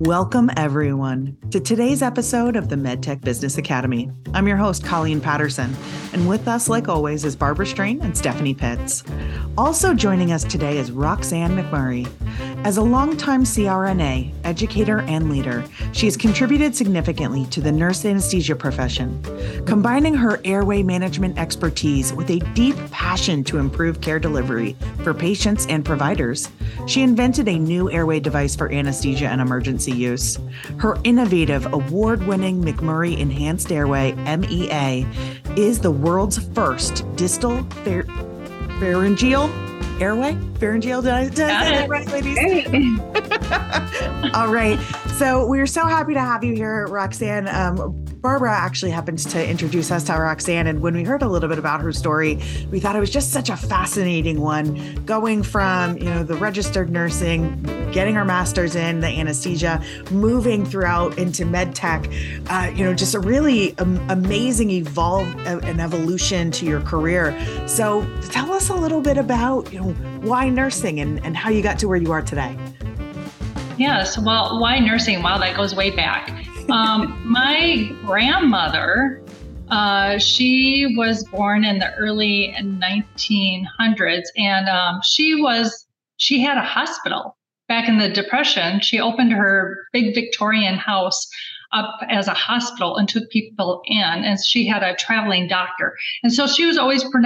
Welcome, everyone, to today's episode of the MedTech Business Academy. I'm your host, Colleen Patterson, and with us, like always, is Barbara Strain and Stephanie Pitts. Also joining us today is Roxanne McMurray. As a longtime CRNA, educator, and leader, she has contributed significantly to the nurse anesthesia profession, combining her airway management expertise with a deep passion to improve care delivery for patients and providers. She invented a new airway device for anesthesia and emergency use. Her innovative, award winning McMurray Enhanced Airway MEA is the world's first distal pharyngeal airway? Pharyngeal did i, did I say that right ladies? All right so we're so happy to have you here roxanne um, Barbara actually happens to introduce us to Roxanne. And when we heard a little bit about her story, we thought it was just such a fascinating one going from, you know, the registered nursing, getting her master's in the anesthesia, moving throughout into med tech, uh, you know, just a really um, amazing evolve uh, an evolution to your career. So tell us a little bit about, you know, why nursing and, and how you got to where you are today. Yes, well, why nursing? Wow, that goes way back. Um, my grandmother, uh, she was born in the early 1900s, and um, she was she had a hospital back in the Depression. She opened her big Victorian house up as a hospital and took people in, and she had a traveling doctor, and so she was always pr-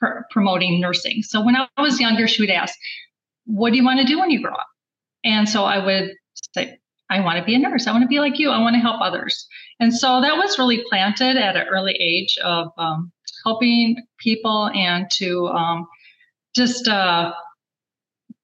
pr- promoting nursing. So when I was younger, she would ask, "What do you want to do when you grow up?" And so I would say, I want to be a nurse. I want to be like you. I want to help others. And so that was really planted at an early age of um, helping people and to um, just uh,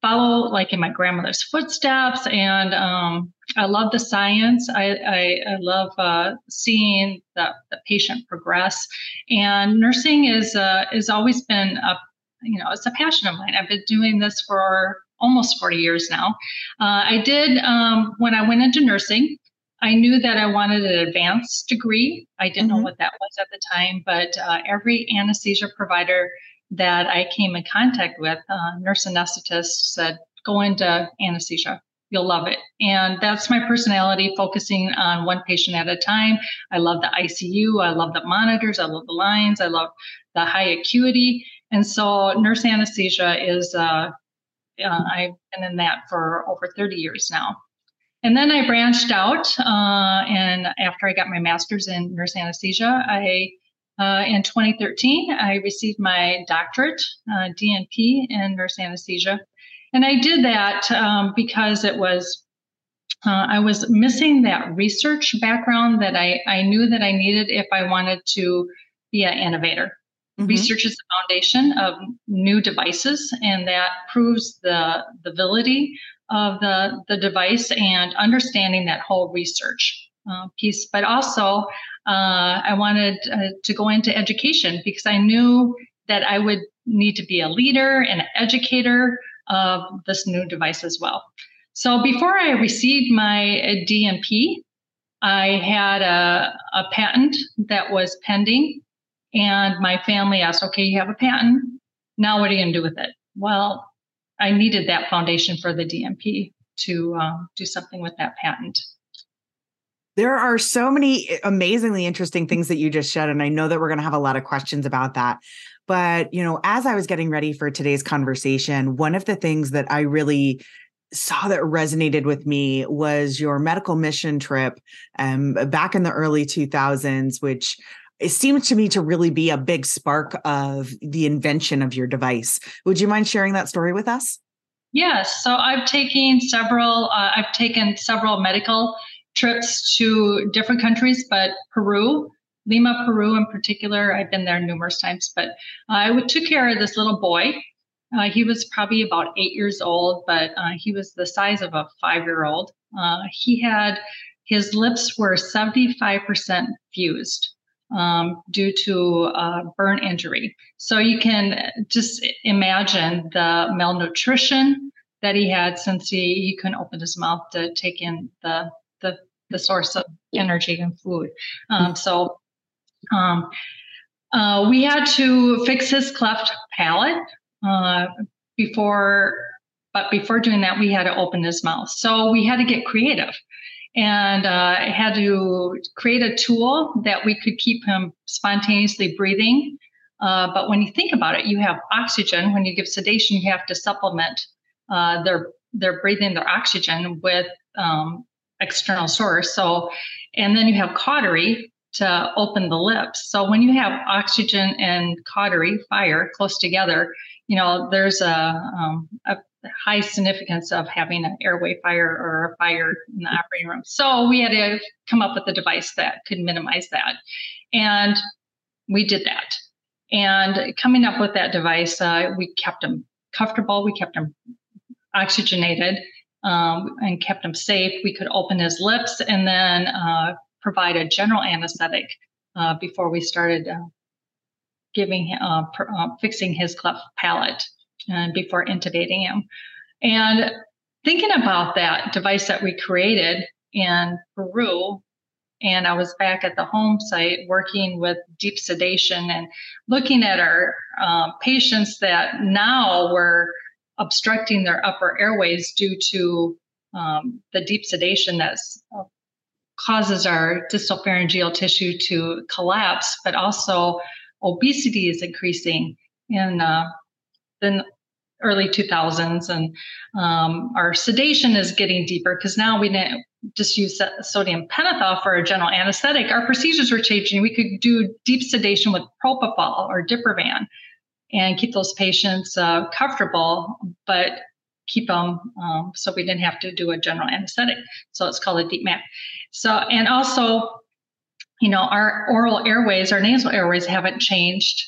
follow like in my grandmother's footsteps. And um, I love the science. I, I, I love uh, seeing the, the patient progress. And nursing is uh, is always been a you know it's a passion of mine. I've been doing this for almost 40 years now. Uh, I did, um, when I went into nursing, I knew that I wanted an advanced degree. I didn't mm-hmm. know what that was at the time, but uh, every anesthesia provider that I came in contact with, uh, nurse anesthetist, said, go into anesthesia. You'll love it. And that's my personality, focusing on one patient at a time. I love the ICU. I love the monitors. I love the lines. I love the high acuity. And so, nurse anesthesia is uh, uh, I've been in that for over 30 years now. And then I branched out, uh, and after I got my master's in nurse anesthesia, I uh, in 2013 I received my doctorate, uh, DNP in nurse anesthesia, and I did that um, because it was uh, I was missing that research background that I I knew that I needed if I wanted to be an innovator. Mm-hmm. Research is the foundation of new devices, and that proves the, the validity of the, the device and understanding that whole research uh, piece. But also, uh, I wanted uh, to go into education because I knew that I would need to be a leader and an educator of this new device as well. So before I received my uh, DNP, I had a, a patent that was pending and my family asked, okay, you have a patent. Now what are you going to do with it? Well, I needed that foundation for the DNP to um, do something with that patent. There are so many amazingly interesting things that you just shared. And I know that we're going to have a lot of questions about that. But, you know, as I was getting ready for today's conversation, one of the things that I really saw that resonated with me was your medical mission trip um, back in the early 2000s, which it seems to me to really be a big spark of the invention of your device. Would you mind sharing that story with us? Yes. So I've taken several. Uh, I've taken several medical trips to different countries, but Peru, Lima, Peru in particular. I've been there numerous times. But I took care of this little boy. Uh, he was probably about eight years old, but uh, he was the size of a five-year-old. Uh, he had his lips were 75% fused um, due to burn injury. So you can just imagine the malnutrition that he had since he, he couldn't open his mouth to take in the, the, the source of energy and food. Um, so um, uh, we had to fix his cleft palate uh, before, but before doing that, we had to open his mouth. So we had to get creative. And uh, had to create a tool that we could keep him spontaneously breathing. Uh, but when you think about it, you have oxygen. When you give sedation, you have to supplement uh, their their breathing their oxygen with um, external source. So, and then you have cautery to open the lips. So when you have oxygen and cautery fire close together, you know there's a, um, a high significance of having an airway fire or a fire in the operating room. So we had to come up with a device that could minimize that. And we did that. And coming up with that device, uh, we kept them comfortable, we kept them oxygenated, um, and kept him safe. We could open his lips and then uh, provide a general anesthetic uh, before we started uh, giving uh, uh, fixing his cleft palate and before intubating him. And thinking about that device that we created in Peru, and I was back at the home site working with deep sedation and looking at our uh, patients that now were obstructing their upper airways due to um, the deep sedation that uh, causes our distal pharyngeal tissue to collapse, but also obesity is increasing in uh, the early 2000s, and um, our sedation is getting deeper because now we didn't just use sodium pentothal for a general anesthetic. Our procedures were changing. We could do deep sedation with propofol or diprivan and keep those patients uh, comfortable, but keep them um, so we didn't have to do a general anesthetic. So it's called a deep MAC So, and also, you know, our oral airways, our nasal airways haven't changed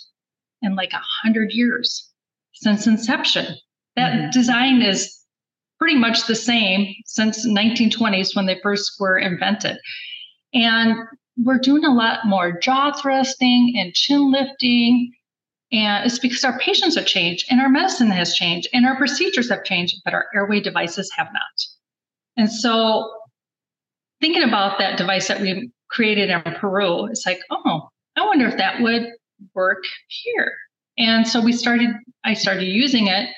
in like a hundred years since inception. That mm-hmm. design is pretty much the same since 1920s when they first were invented. And we're doing a lot more jaw thrusting and chin lifting and it's because our patients have changed and our medicine has changed and our procedures have changed, but our airway devices have not. And so thinking about that device that we created in Peru, it's like, oh, I wonder if that would work here. And so we started, I started using it.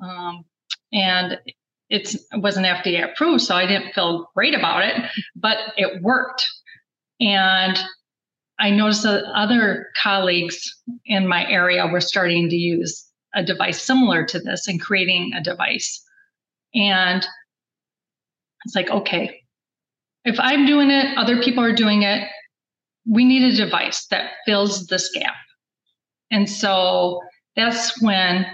Um, and it wasn't FDA approved, so I didn't feel great about it, but it worked. And I noticed that other colleagues in my area were starting to use a device similar to this and creating a device. And it's like, okay, if I'm doing it, other people are doing it. We need a device that fills this gap. And so that's when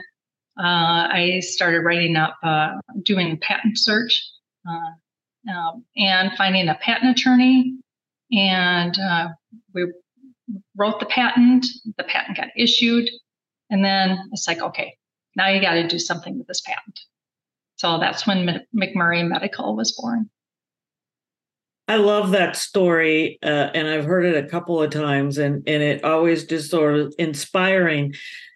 uh, I started writing up, uh, doing a patent search uh, um, and finding a patent attorney and uh, we wrote the patent, the patent got issued, and then it's like, okay, now you got to do something with this patent. So that's when McMurray Medical was born. I love that story, uh, and I've heard it a couple of times, and and it always just sort of inspiring.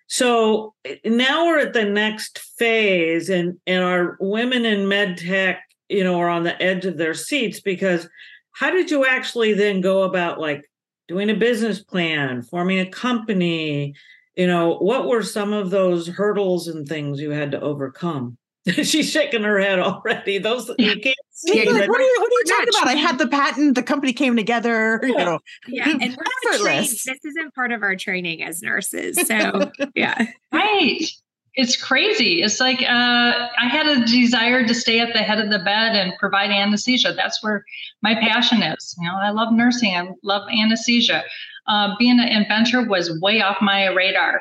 So now we're at the next phase, and and our women in med tech, you know, are on the edge of their seats because how did you actually then go about like doing a business plan, forming a company, you know, what were some of those hurdles and things you had to overcome? She's shaking her head already. Those you can't see. Yeah, like, what, are you, what are you talking about? I had the patent. The company came together. You know, yeah, and we're trained. This isn't part of our training as nurses. So yeah, right it's crazy. It's like uh, I had a desire to stay at the head of the bed and provide anesthesia. That's where my passion is. You know, I love nursing. I love anesthesia. Uh, being an inventor was way off my radar,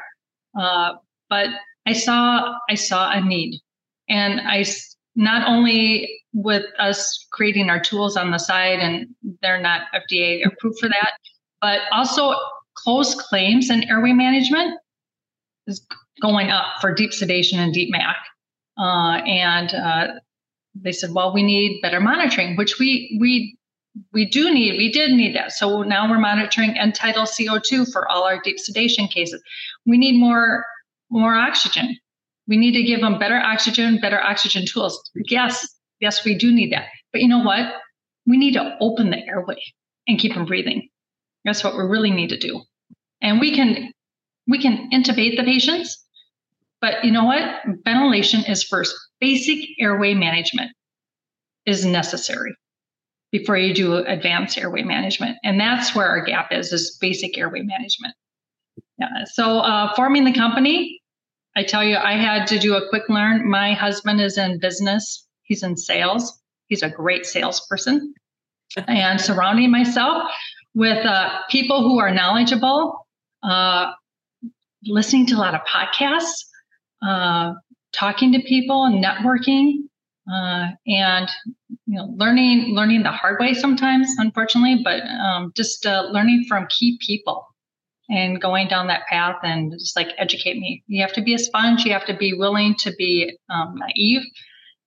uh, but I saw I saw a need, and I not only with us creating our tools on the side, and they're not FDA approved for that, but also close claims and airway management is going up for deep sedation and deep MAC. Uh, and uh, they said, well, we need better monitoring, which we we we do need. We did need that. So now we're monitoring end tidal CO2 for all our deep sedation cases. We need more more oxygen. We need to give them better oxygen, better oxygen tools. Yes, yes, we do need that. But you know what? We need to open the airway and keep them breathing. That's what we really need to do. And we can we can intubate the patients but you know what? Ventilation is first. Basic airway management is necessary. before you do advanced airway management. And that's where our gap is, is basic airway management. Yeah. So uh, forming the company, I tell you, I had to do a quick learn. My husband is in business. He's in sales. He's a great salesperson. And surrounding myself with uh, people who are knowledgeable, uh, listening to a lot of podcasts, uh, talking to people and networking, uh, and you know learning learning the hard way sometimes unfortunately but um, just uh, learning from key people and going down that path and just like educate me. You have to be a sponge. You have to be willing to be um, naive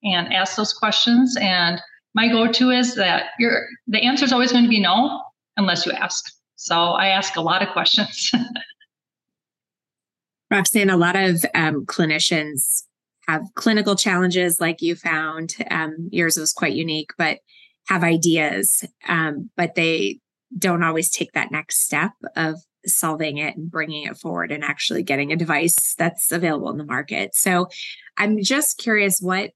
and ask those questions. And my go-to is that your the answer is always going to be no unless you ask. So i ask a lot of questions. Roxanne a lot of um, clinicians have clinical challenges like you found. Um, yours was quite unique, but have ideas, um, but they don't always take that next step of solving it and bringing it forward and actually getting a device that's available in the market. So I'm just curious what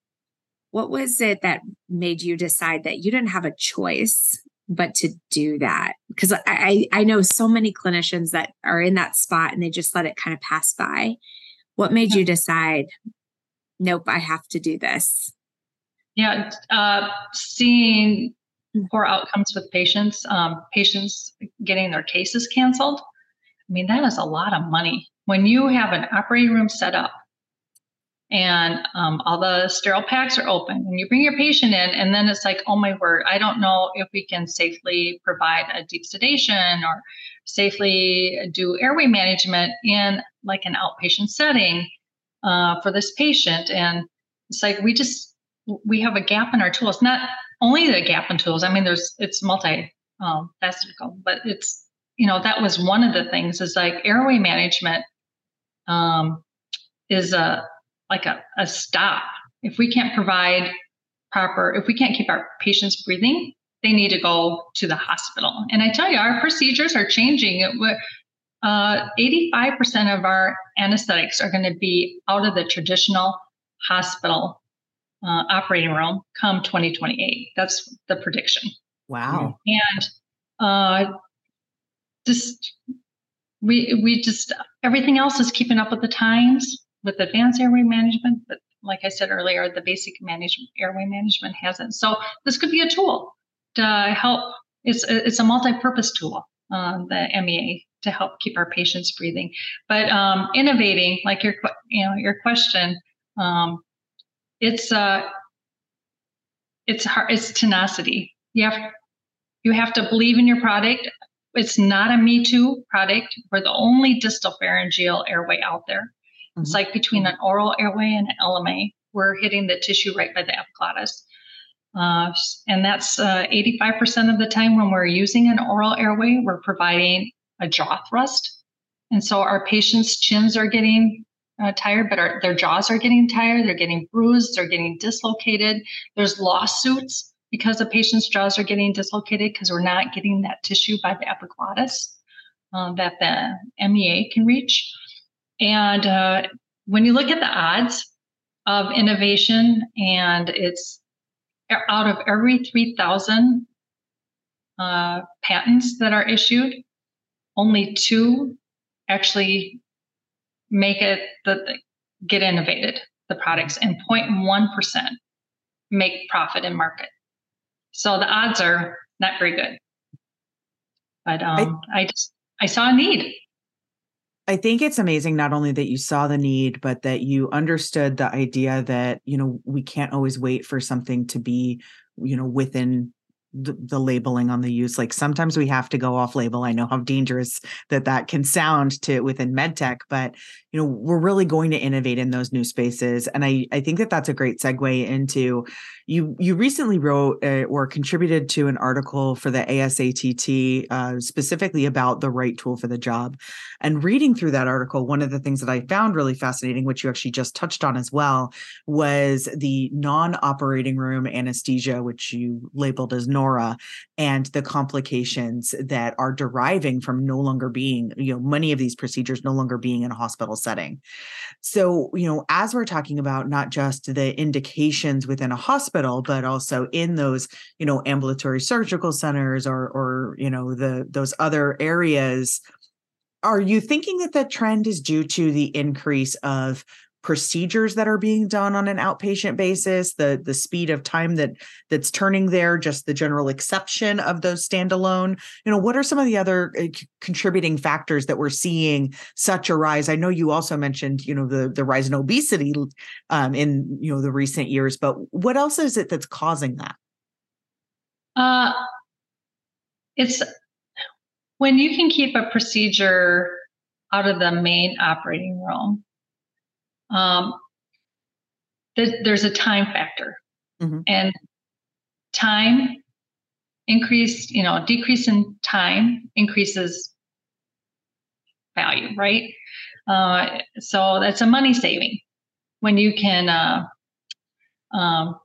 what was it that made you decide that you didn't have a choice but to do that because I, I know so many clinicians that are in that spot and they just let it kind of pass by what made you decide nope, I have to do this? Yeah, uh, seeing poor outcomes with patients, um, patients getting their cases canceled. I mean, that is a lot of money. When you have an operating room set up and um, all the sterile packs are open and you bring your patient in and then it's like oh my word i don't know if we can safely provide a deep sedation or safely do airway management in like an outpatient setting uh, for this patient. And it's like we just we have a gap in our tools. Not only the gap in tools. I mean, there's it's multi um, faceted, but it's you know that was one of the things is like airway management um, is a like a, a stop. If we can't provide proper, if we can't keep our patients breathing, they need to go to the hospital. And I tell you, our procedures are changing. Uh, 85% of our anesthetics are going to be out of the traditional hospital uh, operating room come 2028. That's the prediction. Wow. And uh, just we we just everything else is keeping up with the times with advanced airway management, but like I said earlier, the basic management airway management hasn't. So this could be a tool to help. It's it's a multi-purpose tool, uh, the MEA to help keep our patients breathing. But um, innovating, like your you know your question, um, it's uh, it's hard. It's tenacity. You have you have to believe in your product. It's not a Me Too product. We're the only distal pharyngeal airway out there. Mm-hmm. It's like between an oral airway and an LMA. We're hitting the tissue right by the epiglottis. Uh, and that's uh, 85% of the time when we're using an oral airway, we're providing a jaw thrust. And so our patients' chins are getting uh, tired, but our, their jaws are getting tired. They're getting bruised. They're getting dislocated. There's lawsuits because the patient's jaws are getting dislocated because we're not getting that tissue by the epiglottis uh, that the MEA can reach. And uh, when you look at the odds of innovation, and it's out of every 3,000 uh, patents that are issued, only two actually make it that get innovated the products and 0.1% make profit in market so the odds are not very good. But um, I, I just i saw a need. I think it's amazing not only that you saw the need, but that you understood the idea that, you know, we can't always wait for something to be, you know, within the, labeling on the use like sometimes we have to go off label i know how dangerous that that can sound to within medtech but you know we're really going to innovate in those new spaces and i i think that that's a great segue into you you recently wrote uh, or contributed to an article for the ASATT uh, specifically about the right tool for the job. And reading through that article, one of the things that I found really fascinating, which you actually just touched on as well, was the non-operating room anesthesia, which you labeled as NORA And the complications that are deriving from no longer being, you know, many of these procedures no longer being in a hospital setting. So, you know, as we're talking about not just the indications within a hospital, but also in those, you know, ambulatory surgical centers or, or, you know, the, those other areas, are you thinking that that trend is due to the increase of procedures that are being done on an outpatient basis the the speed of time that that's turning there just the general exception of those standalone. You know what are some of the other uh, contributing factors that we're seeing such a rise? I know you also mentioned you know the the rise in obesity um, in you know the recent years but what else is it that's causing that? Uh it's when you can keep a procedure out of the main operating room um, th- there's a time factor. Mm-hmm. and time increase you know decrease in time increases value right? Uh, so that's a money saving when you can uh, um,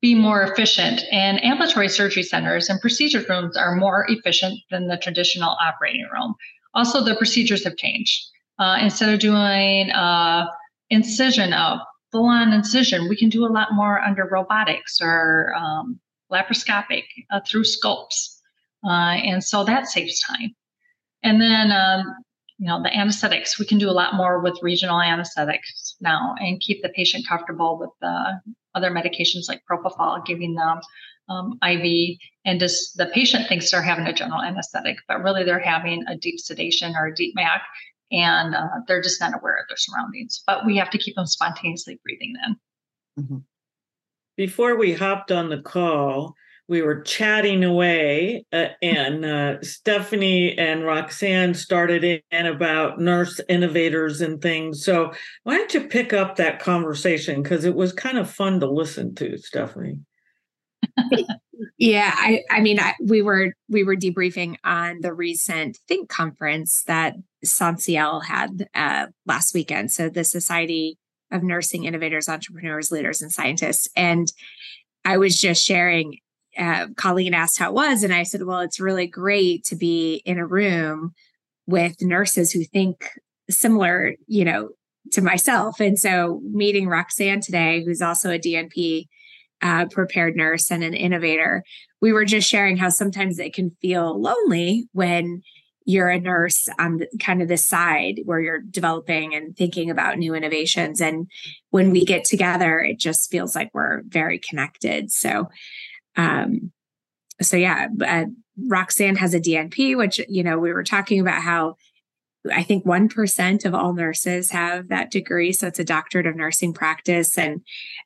be more efficient. And ambulatory surgery centers and procedure rooms are more efficient than the traditional operating room. Also the procedures have changed. Uh, instead of doing uh, incision of full on incision, we can do a lot more under robotics or um, laparoscopic uh, through scopes. Uh, and so that saves time. And then, um, you know, the anesthetics, we can do a lot more with regional anesthetics now and keep the patient comfortable with the other medications like propofol, giving them um, IV. And just the patient thinks they're having a general anesthetic, but really they're having a deep sedation or a deep mac and uh, they're just not aware of their surroundings. But we have to keep them spontaneously breathing then. Mm-hmm. Before we hopped on the call, we were chatting away, uh, and uh, Stephanie and Roxanne started in about nurse innovators and things. So, why don't you pick up that conversation? Because it was kind of fun to listen to, Stephanie. yeah, I, I mean, I, we were we were debriefing on the recent Think conference that SONSIEL had uh, last weekend. So the Society of Nursing Innovators, Entrepreneurs, Leaders, and Scientists. And I was just sharing, uh, Colleen asked how it was. And I said, well, it's really great to be in a room with nurses who think similar, you know, to myself. And so meeting Roxanne today, who's also a DNP uh, prepared nurse and an innovator, we were just sharing how sometimes it can feel lonely when you're a nurse on the, kind of this side where you're developing and thinking about new innovations. And when we get together, it just feels like we're very connected. So, um, so yeah, uh, Roxanne has a DNP, which, you know, we were talking about how I think 1% of all nurses have that degree. So it's a doctorate of nursing practice. And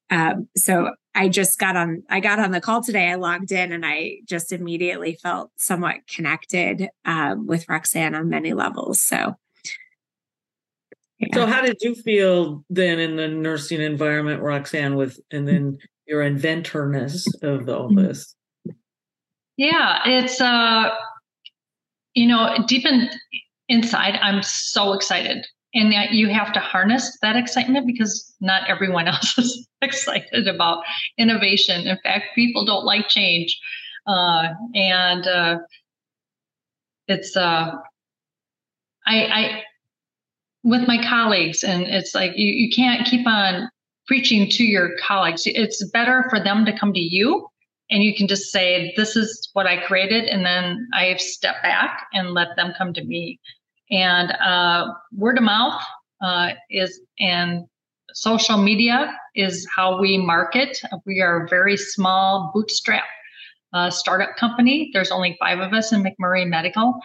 um, so I just got on, I got on the call today. I logged in and I just immediately felt somewhat connected um, with Roxanne on many levels. So. Yeah. So, how did you feel then in the nursing environment, Roxanne, with and then your inventorness of all mm-hmm. this? Yeah, it's uh, you know, deep in inside, I'm so excited. And that you have to harness that excitement because not everyone else is excited about innovation. In fact, people don't like change. Uh, and uh, it's, uh, I, I, with my colleagues, and it's like you, you can't keep on preaching to your colleagues. It's better for them to come to you and you can just say this is what i created and then i step back and let them come to me and uh, word of mouth uh, is and social media is how we market we are a very small bootstrap uh, startup company there's only five of us in mcmurray medical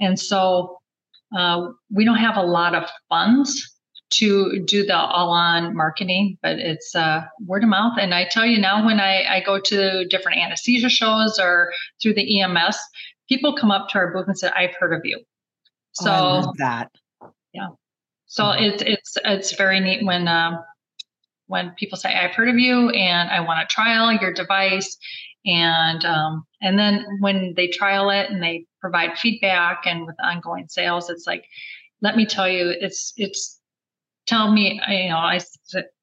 and so uh, we don't have a lot of funds to do the all-on marketing, but it's uh, word of mouth. And I tell you now, when I, I go to different anesthesia shows or through the EMS, people come up to our booth and say, "I've heard of you." Oh, so oh, that, yeah. So mm-hmm. it's it's it's very neat when um, when people say, "I've heard of you," and I want to trial your device, and um, and then when they trial it and they provide feedback and with ongoing sales, it's like, let me tell you, it's it's tell me, you know, I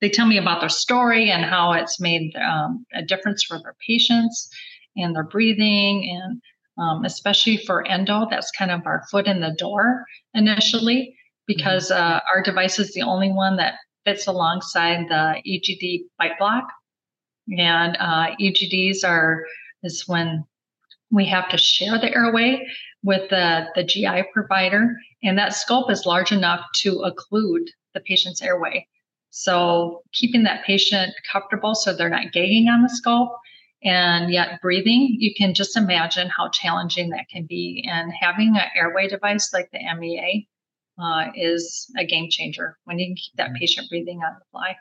they tell me about their story and how it's made um, a difference for their patients, and their breathing and um, especially for endo, that's kind of our foot in the door initially because mm-hmm. uh, our device is the only one that fits alongside the EGD bite block. And uh, EGDs are is when we have to share the airway with the, the GI provider, and that scope is large enough to occlude the patient's airway. So keeping that patient comfortable so they're not gagging on the scope and yet breathing, you can just imagine how challenging that can be. And having an airway device like the MEA uh, is a game changer when you can keep that mm-hmm. patient breathing on the fly.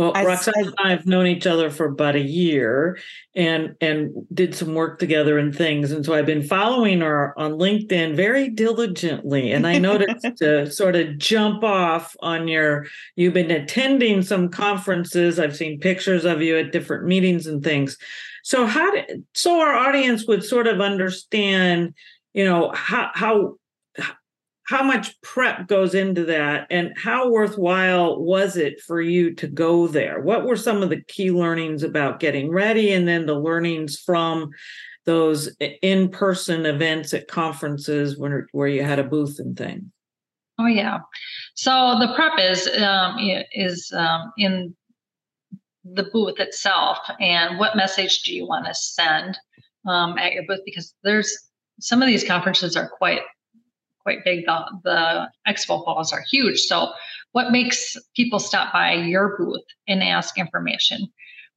Well, I Roxanne and I have known each other for about a year and and did some work together and things. And so I've been following her on LinkedIn very diligently. And I noticed to sort of jump off on your you've been attending some conferences. I've seen pictures of you at different meetings and things. So how did so our audience would sort of understand, you know, how how how much prep goes into that and how worthwhile was it for you to go there? What were some of the key learnings about getting ready and then the learnings from those in-person events at conferences where, where you had a booth and things? Oh yeah. So the prep is um, is um, in the booth itself and what message do you want to send um, at your booth? Because there's some of these conferences are quite quite big. The, the expo halls are huge. So, what makes people stop by your booth and ask information?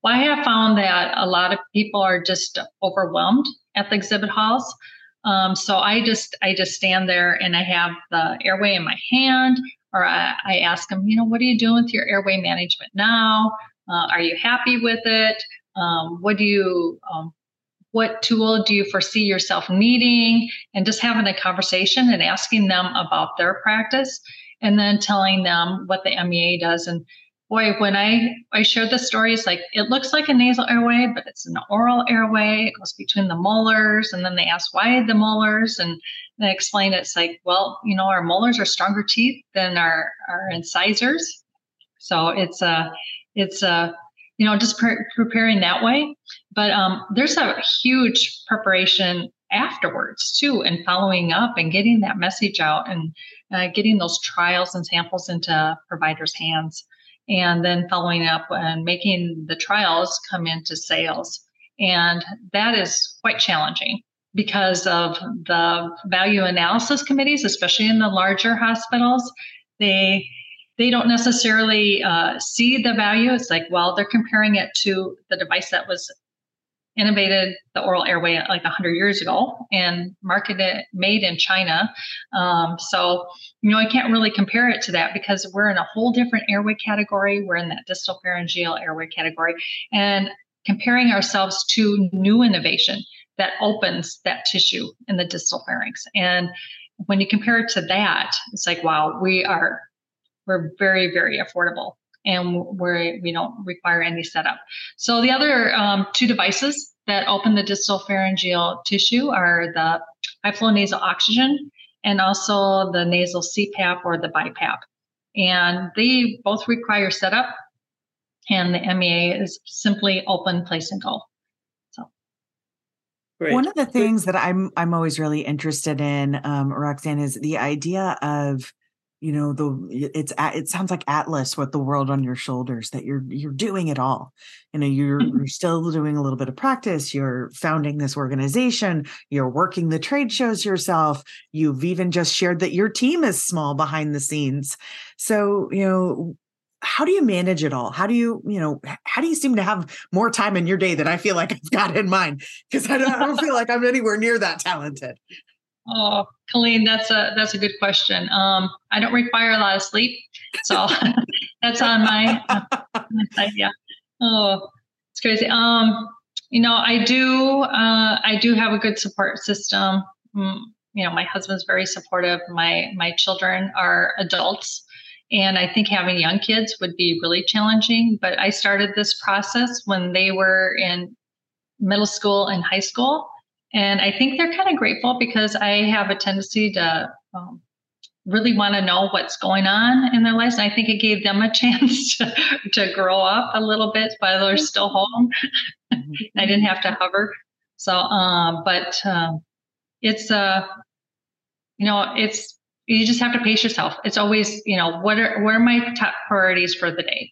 Well, I have found that a lot of people are just overwhelmed at the exhibit halls. Um, so I just I just stand there and I have the airway in my hand, or I, I ask them, you know, what are you doing with your airway management now? Uh, are you happy with it? Um, what do you um, what tool do you foresee yourself needing? And just having a conversation and asking them about their practice and then telling them what the mea does. And boy when i i shared the stories like it looks like a nasal airway but it's an oral airway. It goes between the molars and then they ask why the molars and I explain it's like well you know our molars are stronger teeth than our our incisors. So it's a it's a you know, just pre- preparing that way. But um, there's a huge preparation afterwards too, and following up and getting that message out and uh, getting those trials and samples into providers' hands, and then following up and making the trials come into sales. And that is quite challenging because of the value analysis committees, especially in the larger hospitals. They they don't necessarily uh, see the value. It's like, well, they're comparing it to the device that was innovated the oral airway like 100 years ago and marketed made in china. Um, so you know i can't really compare it to that because we're in a whole different airway category. We're in that distal pharyngeal airway category and comparing ourselves to new innovation that opens that tissue in the distal pharynx. And when you compare it to that it's like wow we are we're very, very affordable and we're, we don't require any setup. So the other um, two devices that open the distal pharyngeal tissue are the high flow nasal oxygen and also the nasal CPAP or the BiPAP. And they both require setup and the MEA is simply open, place and go. So. Great. One of the things that I'm I'm always really interested in, um, Roxanne, is the idea of you know the it's it sounds like atlas with the world on your shoulders that you're you're doing it all. You know you're mm-hmm. you're still doing a little bit of practice you're founding this organization you're working the trade shows yourself you've even just shared that your team is small behind the scenes. So you know how do you manage it all? How do you you know how do you seem to have more time in your day than i feel like i've got in mine? Because I, I don't feel like i'm anywhere near that talented Oh, Colleen, that's a that's a good question. Um, I don't require a lot of sleep, so that's on my. Yeah. Oh, it's crazy. Um, you know, I do uh, I do have a good support system. Mm, you know, my husband's very supportive. My my children are adults, and I think having young kids would be really challenging. But I started this process when they were in middle school and high school and I think they're kind of grateful because I have a tendency to um, really want to know what's going on in their lives. And I think it gave them a chance to, to grow up a little bit while they're still home. Mm-hmm. I didn't have to hover. So, um, but um, it's uh, you know, it's you just have to pace yourself. It's always, you know, what are what are my top priorities for the day?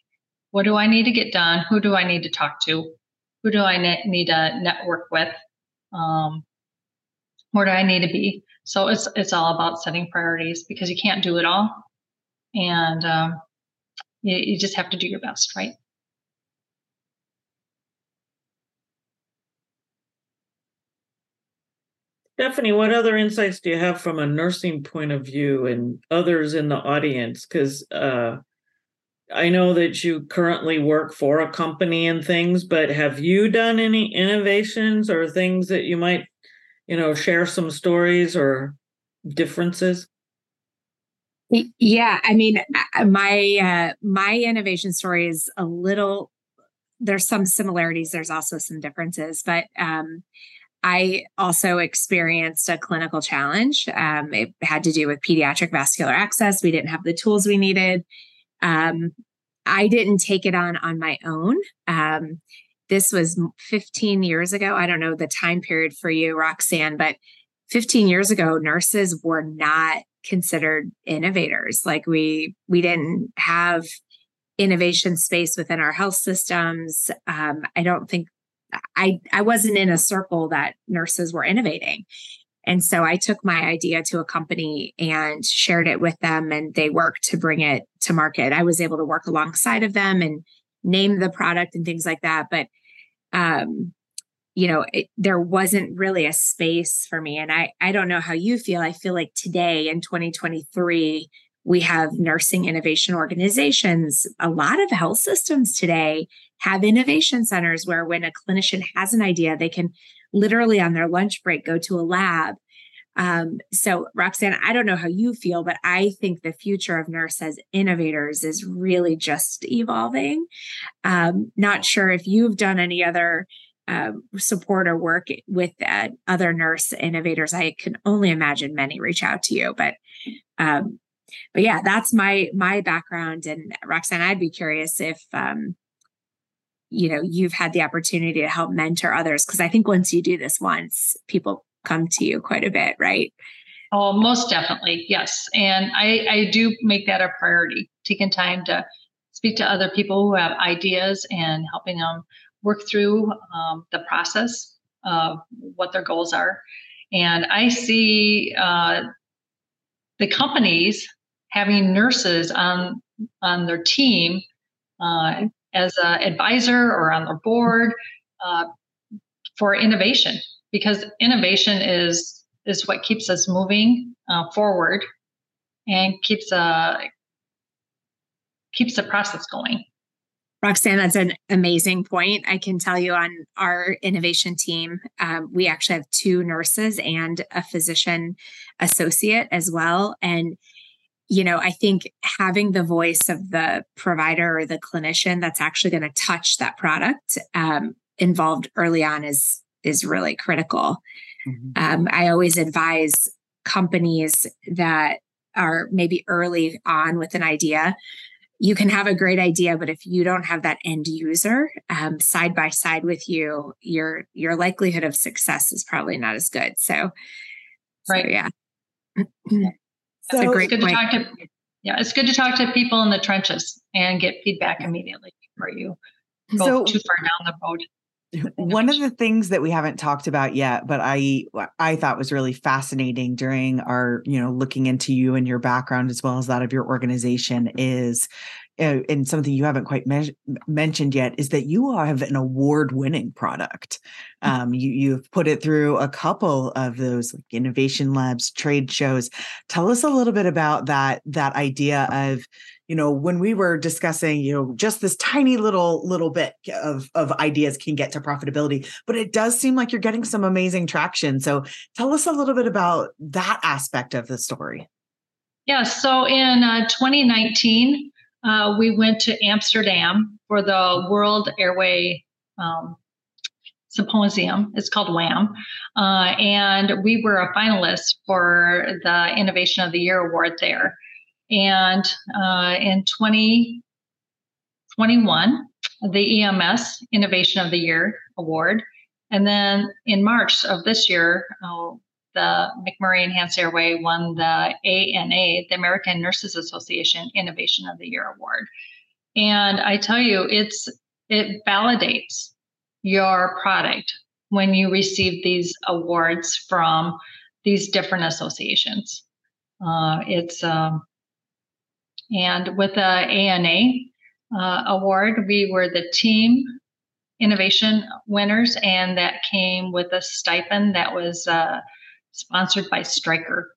What do I need to get done? Who do I need to talk to? Who do I ne- need to network with? Um, where do I need to be? So it's it's all about setting priorities because you can't do it all, and um, you, you just have to do your best, right? Stephanie, what other insights do you have from a nursing point of view and others in the audience? Because uh, I know that you currently work for a company and things, but have you done any innovations or things that you might, you know, share some stories or differences? Yeah, I mean, my uh, my innovation story is a little. There's some similarities. There's also some differences, but um, I also experienced a clinical challenge. Um, it had to do with pediatric vascular access. We didn't have the tools we needed. Um, I didn't take it on on my own. Um, this was 15 years ago. I don't know the time period for you, Roxanne, but 15 years ago, nurses were not considered innovators. Like we we didn't have innovation space within our health systems. Um, I don't think I I wasn't in a circle that nurses were innovating. And so I took my idea to a company and shared it with them and they worked to bring it to market. I was able to work alongside of them and name the product and things like that, but um you know, it, there wasn't really a space for me and I I don't know how you feel. I feel like today in 2023 we have nursing innovation organizations. A lot of health systems today have innovation centers where when a clinician has an idea, they can literally on their lunch break go to a lab. Um, so, Roxanne, I don't know how you feel, but I think the future of nurse as innovators is really just evolving. Um, not sure if you've done any other uh, support or work with uh, other nurse innovators. I can only imagine many reach out to you, but um, but yeah, that's my my background. And Roxanne, I'd be curious if um, you know you've had the opportunity to help mentor others because I think once you do this once, people come to you quite a bit, right? Oh, most definitely, yes. And I I do make that a priority, taking time to speak to other people who have ideas and helping them work through um, the process of what their goals are. And I see uh, the companies having nurses on on their team uh, as an advisor or on the board uh, for innovation because innovation is is what keeps us moving uh, forward and keeps uh keeps the process going Roxanne, that's an amazing point. I can tell you on our innovation team, um, we actually have two nurses and a physician associate as well. And you know, I think having the voice of the provider or the clinician that's actually going to touch that product um, involved early on is is really critical. Mm-hmm. Um, I always advise companies that are maybe early on with an idea. You can have a great idea, but if you don't have that end user um, side by side with you, your your likelihood of success is probably not as good. So, right, so, yeah. So it's good point. to talk to yeah, it's good to talk to people in the trenches and get feedback immediately before you go so, too far down the road. One of the things that we haven't talked about yet, but I I thought was really fascinating during our, you know, looking into you and your background as well as that of your organization is uh, and something you haven't quite me- mentioned yet is that you have an award-winning product. Mm. Um, you you've put it through a couple of those like innovation labs, trade shows. Tell us a little bit about that that idea of you know when we were discussing you know just this tiny little little bit of of ideas can get to profitability but it does seem like you're getting some amazing traction so tell us a little bit about that aspect of the story yeah so in uh, 2019 uh, we went to Amsterdam for the World Airway um, symposium. It's called WAM. Uh, and we were a finalist for the Innovation of the Year award there. And uh, in 2021, the EMS Innovation of the Year award. And then in March of this year, uh, the McMurray Enhanced Airway won the ANA, the American Nurses Association Innovation of the Year award. And I tell you, it's it validates your product when you receive these awards from these different associations. Uh, it's um, and with the ANA uh, award, we were the team innovation winners, and that came with a stipend that was uh, sponsored by Stryker,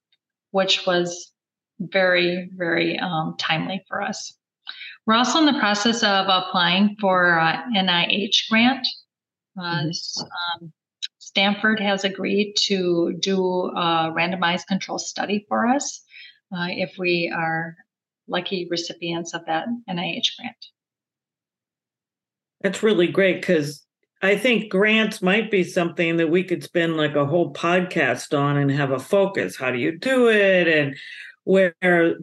which was very, very um, timely for us. We're also in the process of applying for uh, NIH grant. Uh, mm-hmm. um, Stanford has agreed to do a randomized control study for us uh, if we are lucky recipients of that NIH grant. That's really great because I think grants might be something that we could spend like a whole podcast on and have a focus. How do you do it? And where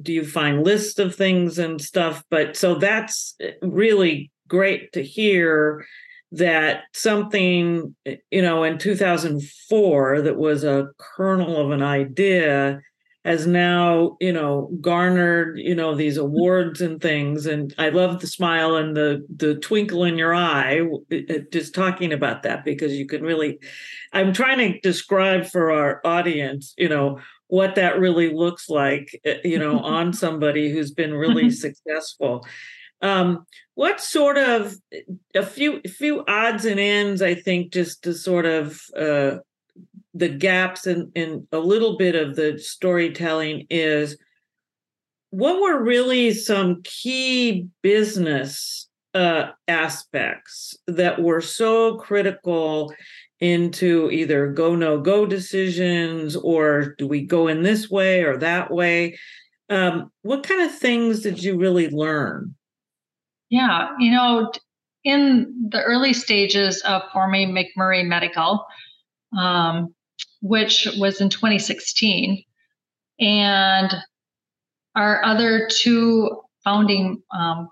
do you find lists of things and stuff? But so that's eh, really great to hear that something, eh, you know, in 2004 that was a kernel of an idea has now you know garnered you know these awards and things. And i love the smile and the the twinkle in your eye just talking about that because you can really i'm trying to describe for our audience you know what that really looks like eh, you know on somebody who's been really successful. Um, what sort of a few a few odds and ends i think just to sort of uh, the gaps in, in a little bit of the storytelling is what were really some key business uh, aspects that were so critical into either go no go decisions or do we go in this way or that way? Um, what kind of things did you really learn? Yeah you know in the early stages of forming mcmurray medical um, which was in 2016. And our other two founding um,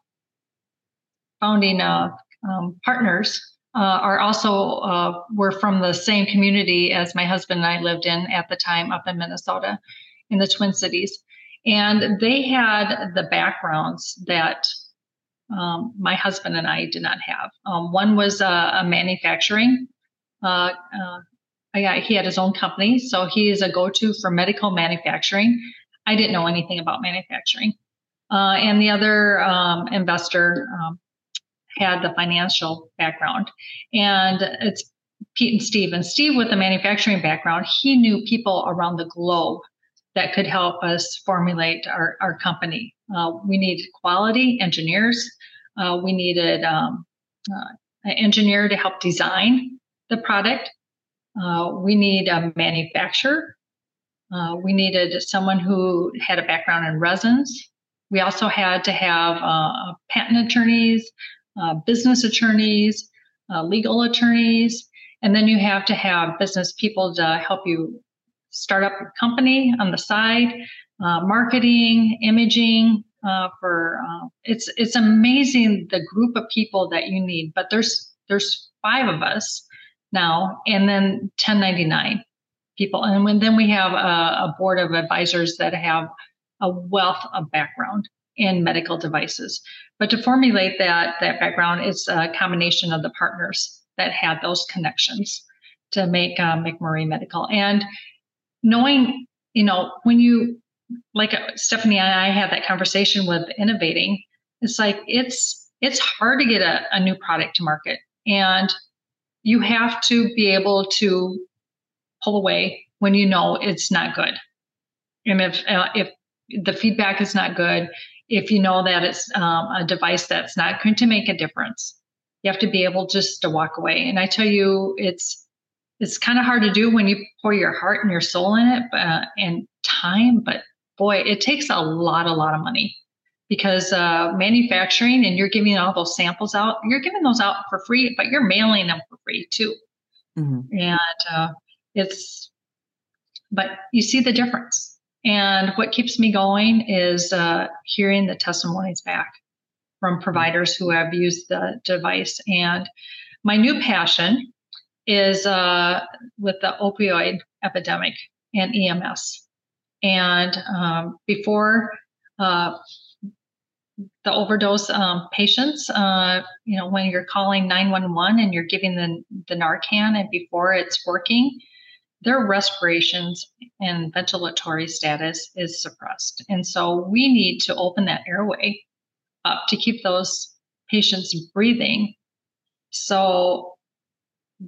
founding uh, um, partners uh, are also uh, were from the same community as my husband and I lived in at the time up in Minnesota, in the Twin Cities, and they had the backgrounds that um, my husband and I did not have. Um, one was a manufacturing uh, uh, yeah, he had his own company, so he is a go-to for medical manufacturing. I didn't know anything about manufacturing, uh, and the other um, investor um, had the financial background, and it's Pete and Steve. And Steve, with the manufacturing background, he knew people around the globe that could help us formulate our, our company. Uh, we needed quality engineers. Uh, we needed um, uh, an engineer to help design the product uh, we need a manufacturer. Uh, we needed someone who had a background in resins. We also had to have uh, patent attorneys, uh, business attorneys, uh, legal attorneys, and then you have to have business people to help you start up your company on the side, uh, marketing, imaging. for it's it's amazing the group of people that you need, but there's there's five of us now, and then 1099 people. And when, then we have a, a board of advisors that have a wealth of background in medical devices. But to formulate that that background, it's a combination of the partners that had those connections to make uh, McMurray Medical. And knowing, you know, when you like uh, Stephanie and I had that conversation with innovating, it's like it's it's hard to get a, a new product to market. And you have to be able to pull away when you know it's not good. And if uh, if the feedback is not good, if you know that it's um, a device that's not going to make a difference, you have to be able just to walk away. And I tell you, it's it's kind of hard to do when you pour your heart and your soul in it uh, and time. But boy, it takes a lot, a lot of money because uh, manufacturing and you're giving all those samples out, you're giving those out for free, but you're mailing them for free too. Mm-hmm. And uh, it's, but you see the difference. And what keeps me going is uh, hearing the testimonies back from providers who have used the device. And my new passion is uh, with the opioid epidemic and EMS. And um, before uh, the overdose um, patients, uh, you know, when you're calling 911 and you're giving the, the Narcan and before it's working, their respirations and ventilatory status is suppressed. And so we need to open that airway up to keep those patients breathing. So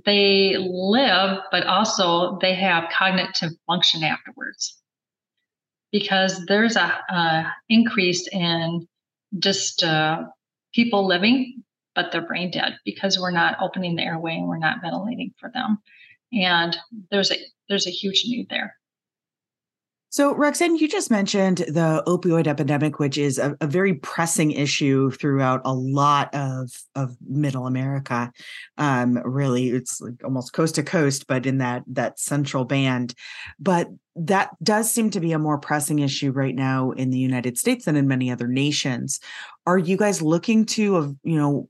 they live, but also they have cognitive function afterwards. Because there's a, a increase in just uh, people living, but they're brain dead because we're not opening the airway and we're not ventilating for them. And there's a there's a huge need there. So, Roxanne, you just mentioned the opioid epidemic, which is a, a, very pressing issue throughout a lot of, of middle America. Um, really, it's like almost coast to coast, but in that that central band. But that does seem to be a more pressing issue right now in the United States than in many other nations. Are you guys looking to, you know,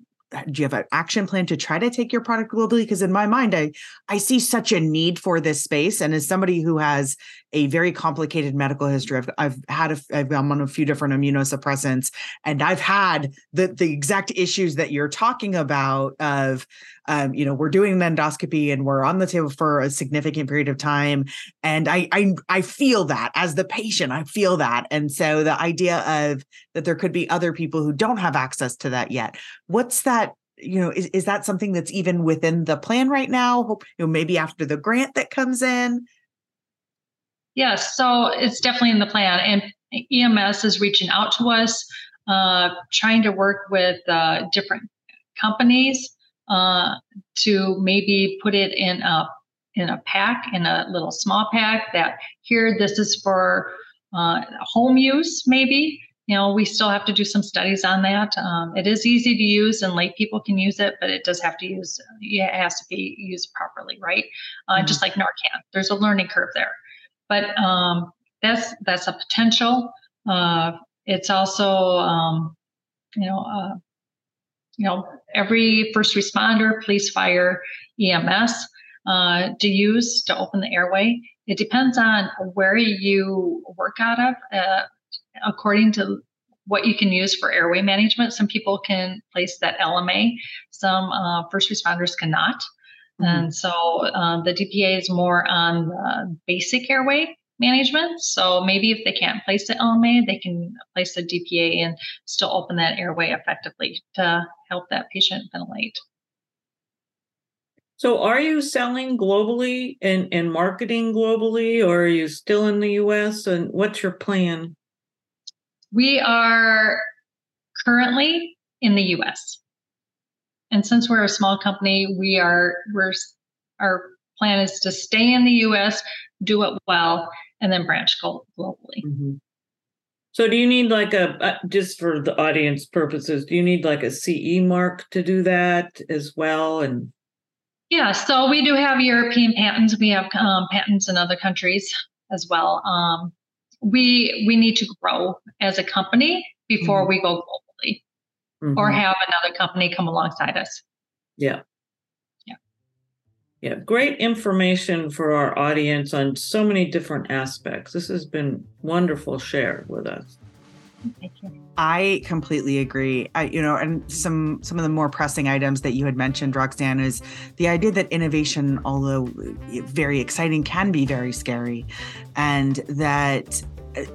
do you have an action plan to try to take your product globally because in my mind i i see such a need for this space and as somebody who has a very complicated medical history. I've, I've had a, i've i'm on a few different immunosuppressants and i've had the the exact issues that you're talking about of um, you know we're doing an endoscopy and we're on the table for a significant period of time and I, I i feel that as the patient i feel that. And so the idea of that there could be other people who don't have access to that yet. What's that you know is, is that something that's even within the plan right now? Hope, you know maybe after the grant that comes in yes so it's definitely in the plan and ems is reaching out to us uh, trying to work with uh, different companies uh, to maybe put it in a in a pack in a little small pack that here this is for uh, home use maybe. You know we still have to do some studies on that. Um, it is easy to use and lay people can use it but it does have to use it has to be used properly right? Uh, mm-hmm. just like narcan there's a learning curve there but um, that's that's a potential uh, it's also um, you know uh, you know, every first responder, police, fire, EMS uh, to use to open the airway. It depends on where you work out of, uh, according to what you can use for airway management. Some people can place that LMA, some uh, first responders cannot. Mm-hmm. And so uh, the DPA is more on the basic airway management. So maybe if they can't place the LMA, they can place the DPA and still open that airway effectively to help that patient ventilate. So are you selling globally and, and marketing globally, or are you still in the US? And what's your plan? We are currently in the US. And since we're a small company, we are we're our plan is to stay in the US, do it well, and then branch globally. Mm-hmm. So, do you need like a uh, just for the audience purposes? Do you need like a CE mark to do that as well? And yeah, so we do have European patents. We have um, patents in other countries as well. Um, we we need to grow as a company before mm-hmm. we go globally, mm-hmm. or have another company come alongside us. Yeah. Yeah, Yeah, great information for our audience on so many different aspects. This has been wonderful share with us. Thank you. I completely agree. I, you know, and some some of the more pressing items that you had mentioned, Roxanne, is the idea that innovation, although very exciting, can be very scary, and that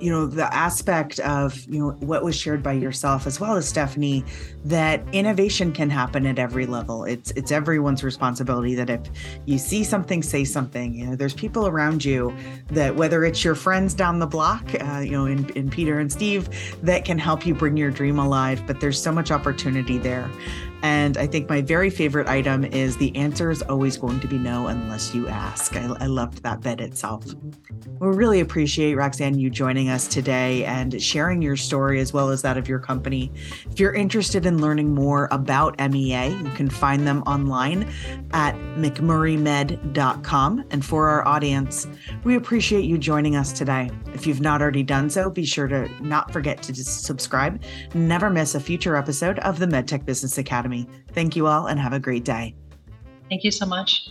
you know the aspect of you know what was shared by yourself as well as Stephanie that innovation can happen at every level. It's it's everyone's responsibility that if you see something say something. You know there's people around you that whether it's your friends down the block uh, you know in, in Peter and Steve that can help you bring your dream alive but there's so much opportunity there And I think my very favorite item is the answer is always going to be no unless you ask. I, I loved that bit itself. We really appreciate, Roxanne, you joining us today and sharing your story as well as that of your company. If you're interested in learning more about MEA, you can find them online at mcmurraymed.com. And for our audience, we appreciate you joining us today. If you've not already done so, be sure to not forget to subscribe, never miss a future episode of the MedTech Business Academy. Thank you all and have a great day. Thank you so much.